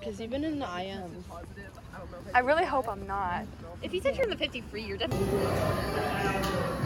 Because even in the IM, I really hope I'm not. If you said you're in the 50 free, you're definitely.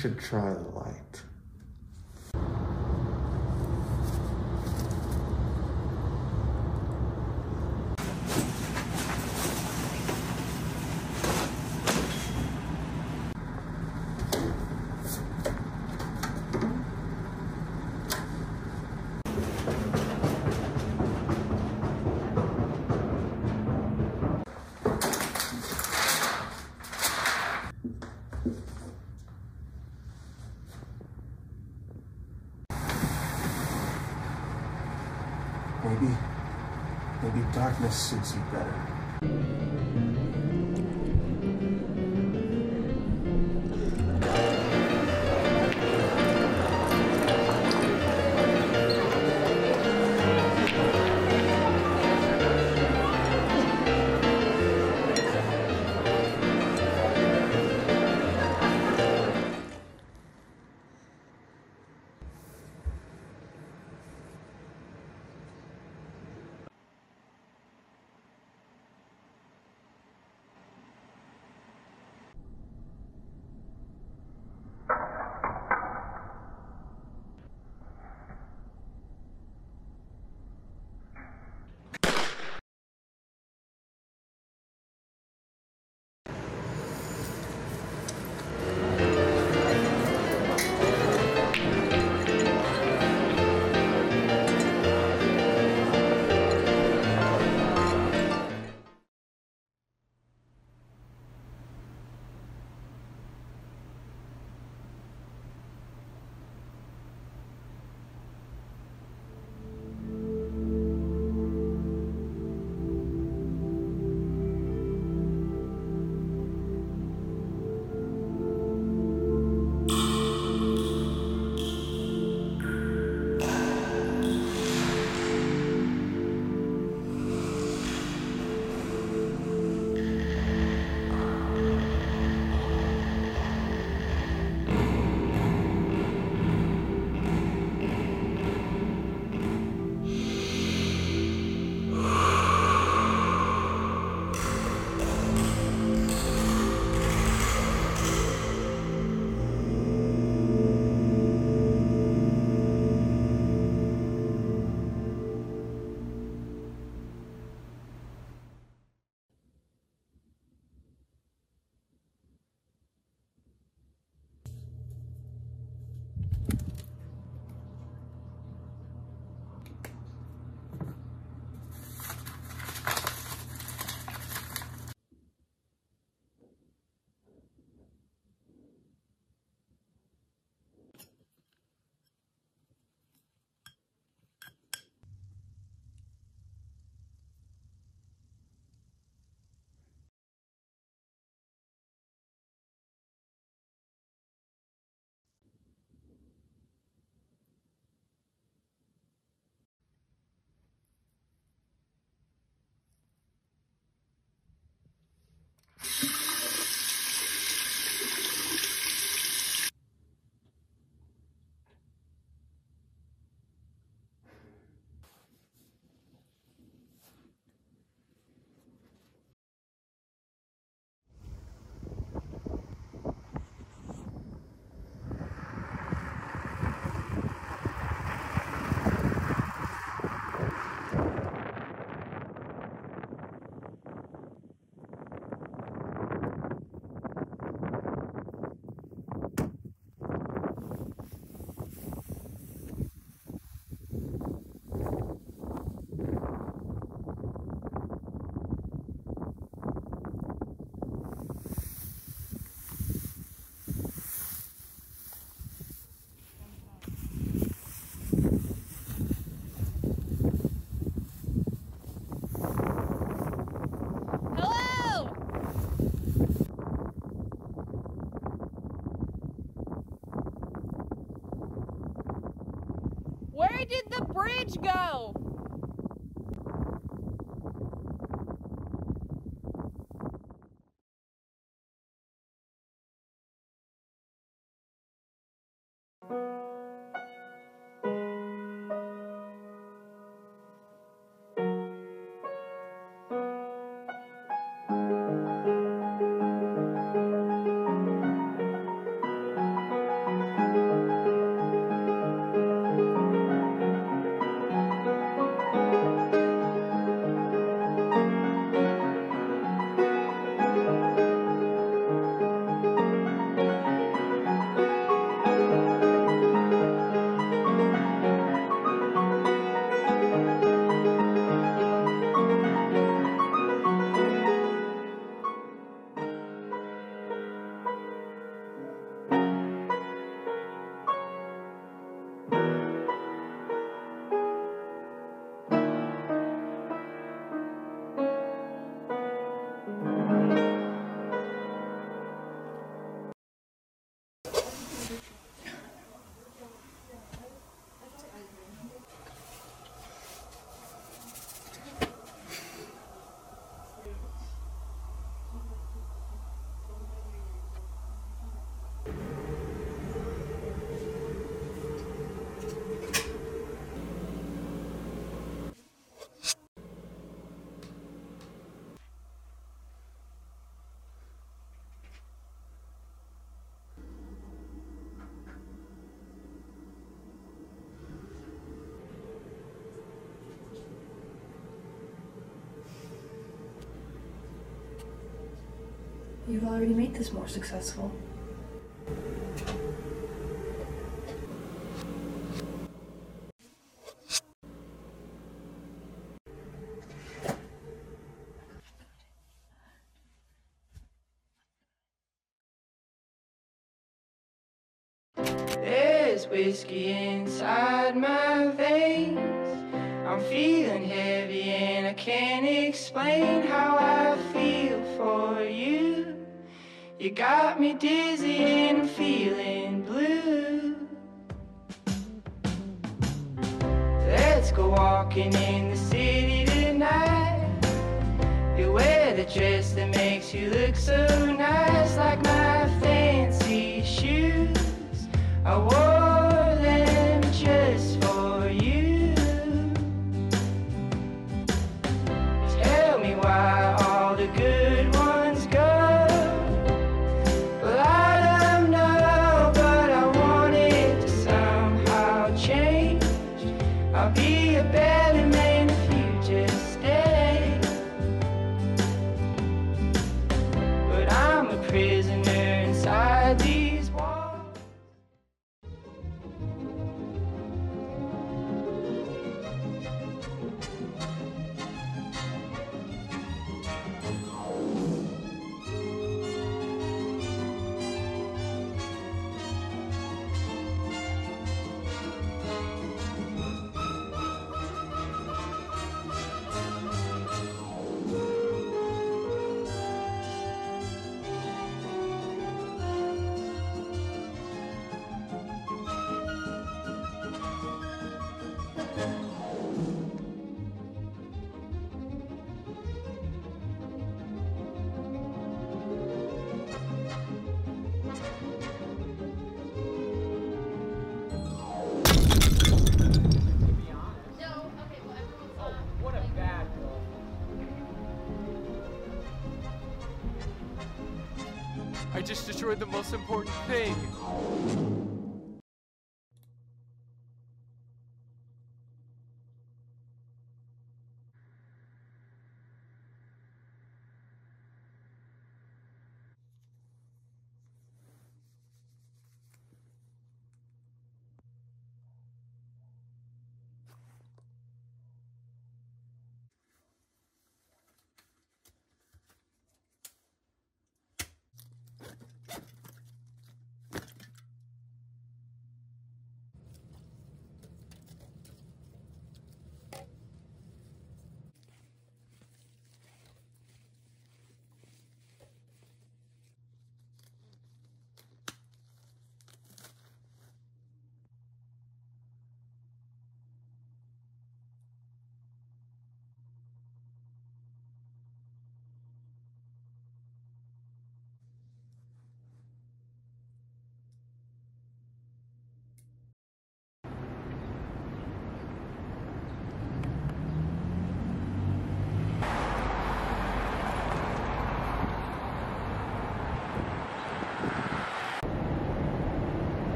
Should try the you better. Bridge go? You've already made this more successful. There's whiskey inside my veins. I'm feeling heavy and I can't explain how I feel for. You got me dizzy and feeling blue. Let's go walking in the city tonight. You wear the dress that makes you look so nice, like my fancy shoes. I wore destroyed the most important thing.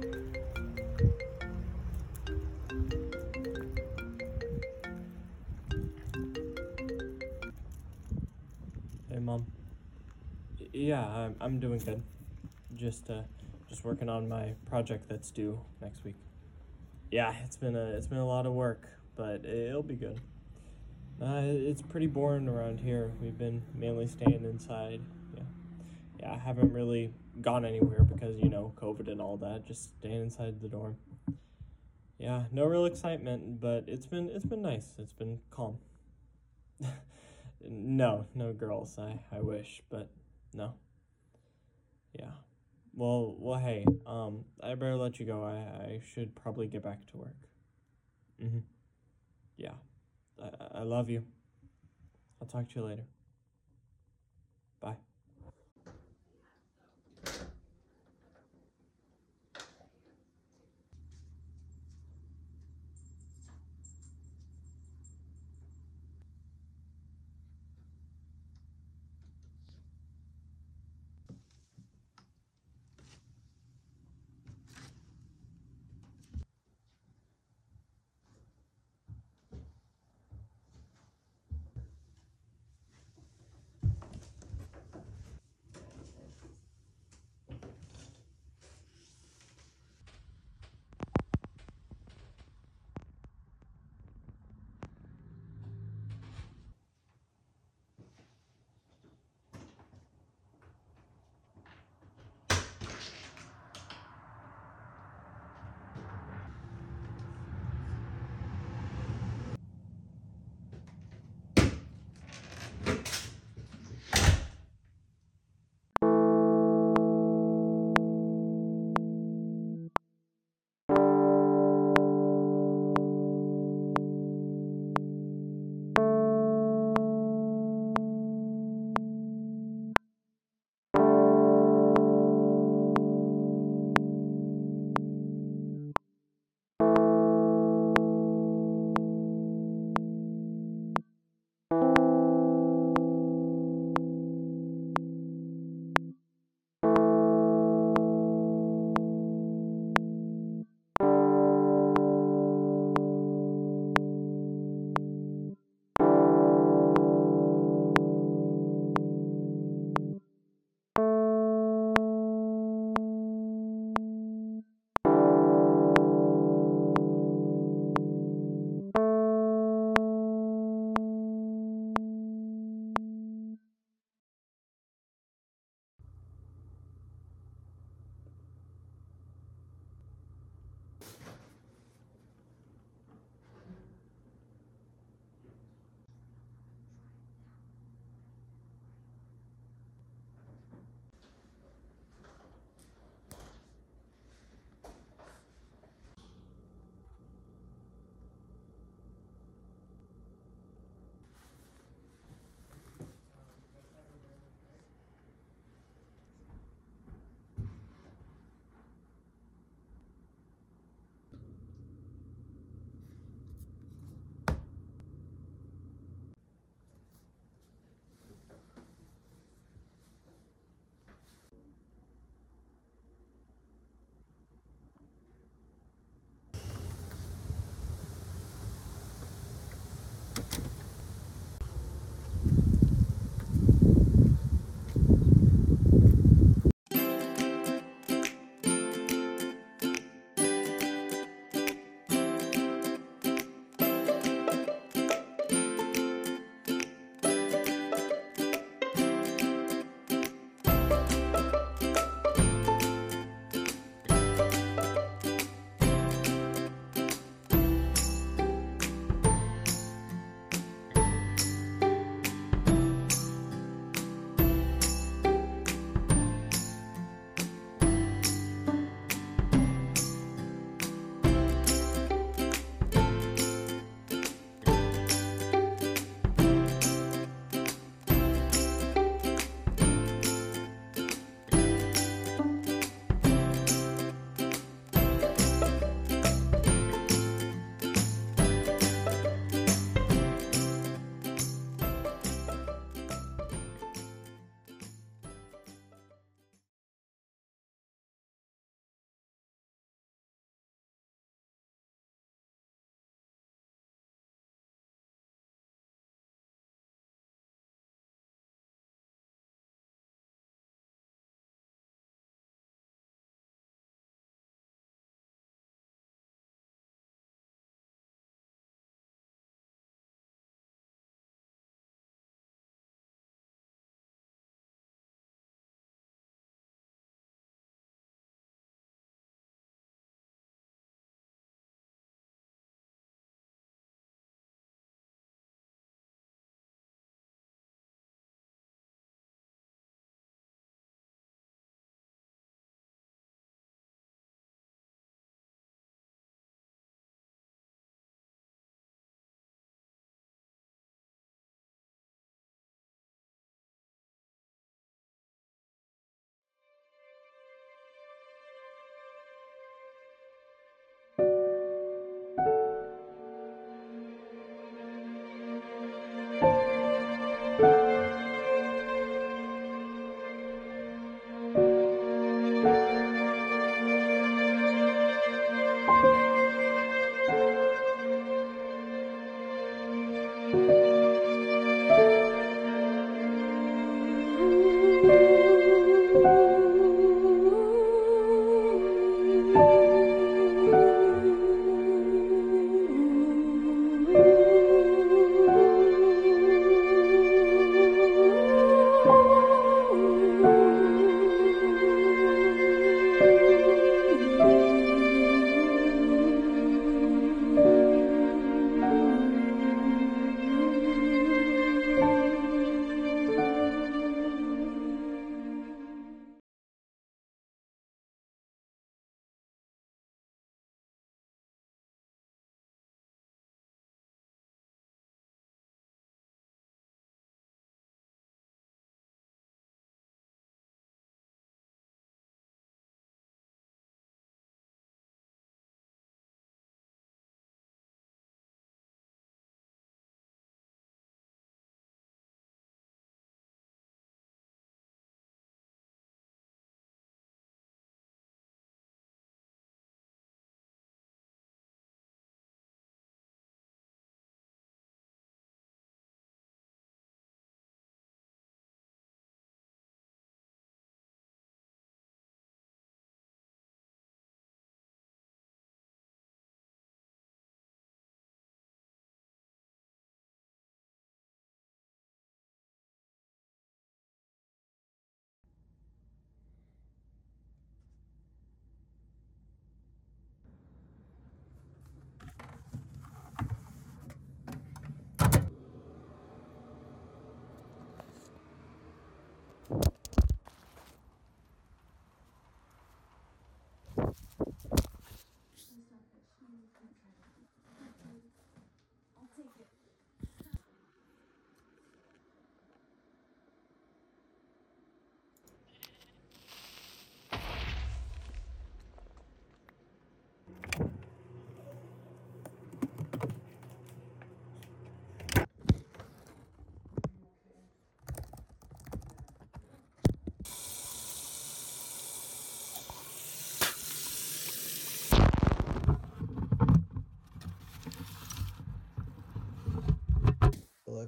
Hey, mom. Yeah, I'm I'm doing good. Just uh, just working on my project that's due next week. Yeah, it's been a it's been a lot of work, but it'll be good. Uh, it's pretty boring around here. We've been mainly staying inside. Yeah, yeah. I haven't really gone anywhere because you know COVID and all that. Just staying inside the dorm. Yeah, no real excitement, but it's been it's been nice. It's been calm. no, no girls. I I wish, but no. Yeah. Well, well, hey. Um, I better let you go. I I should probably get back to work. Mhm. Yeah. I I love you. I'll talk to you later.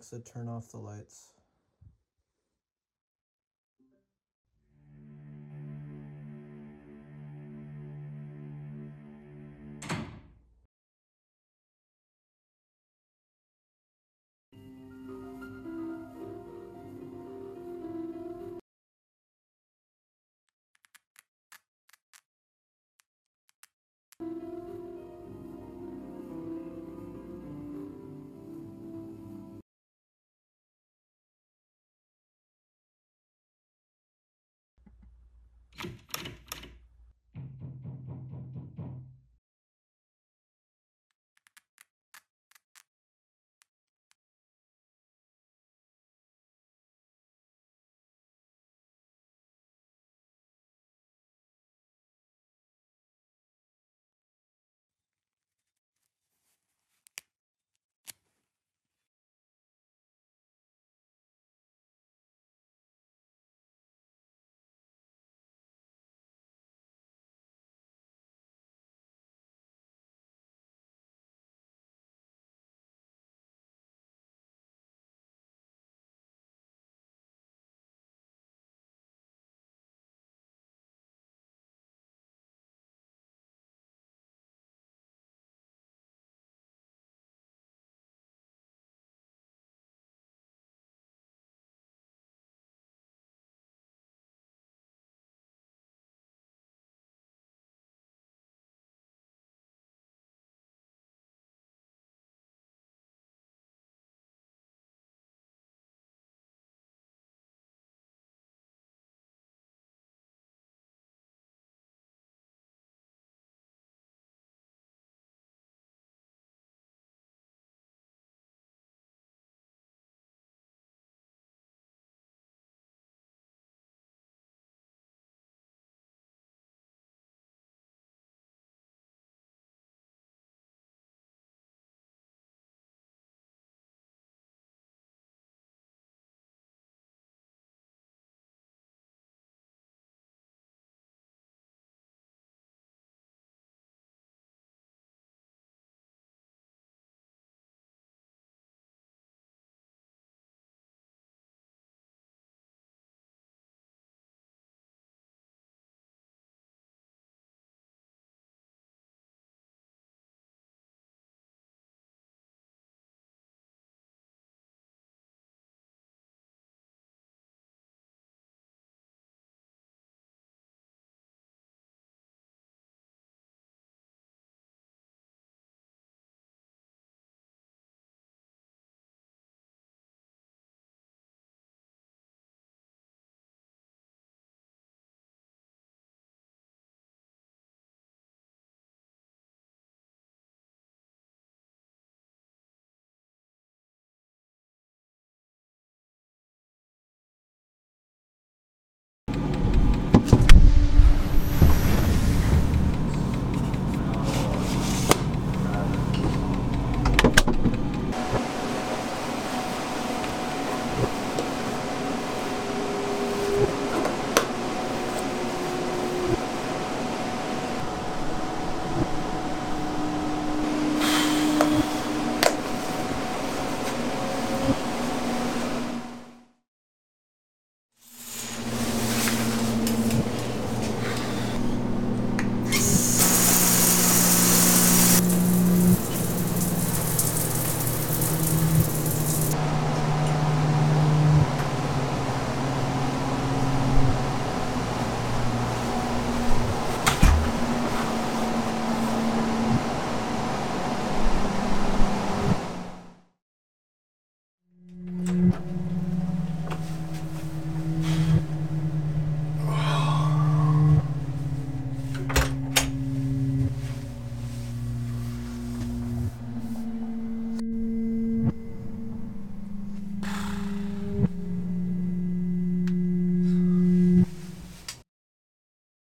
Alexa, turn off the lights.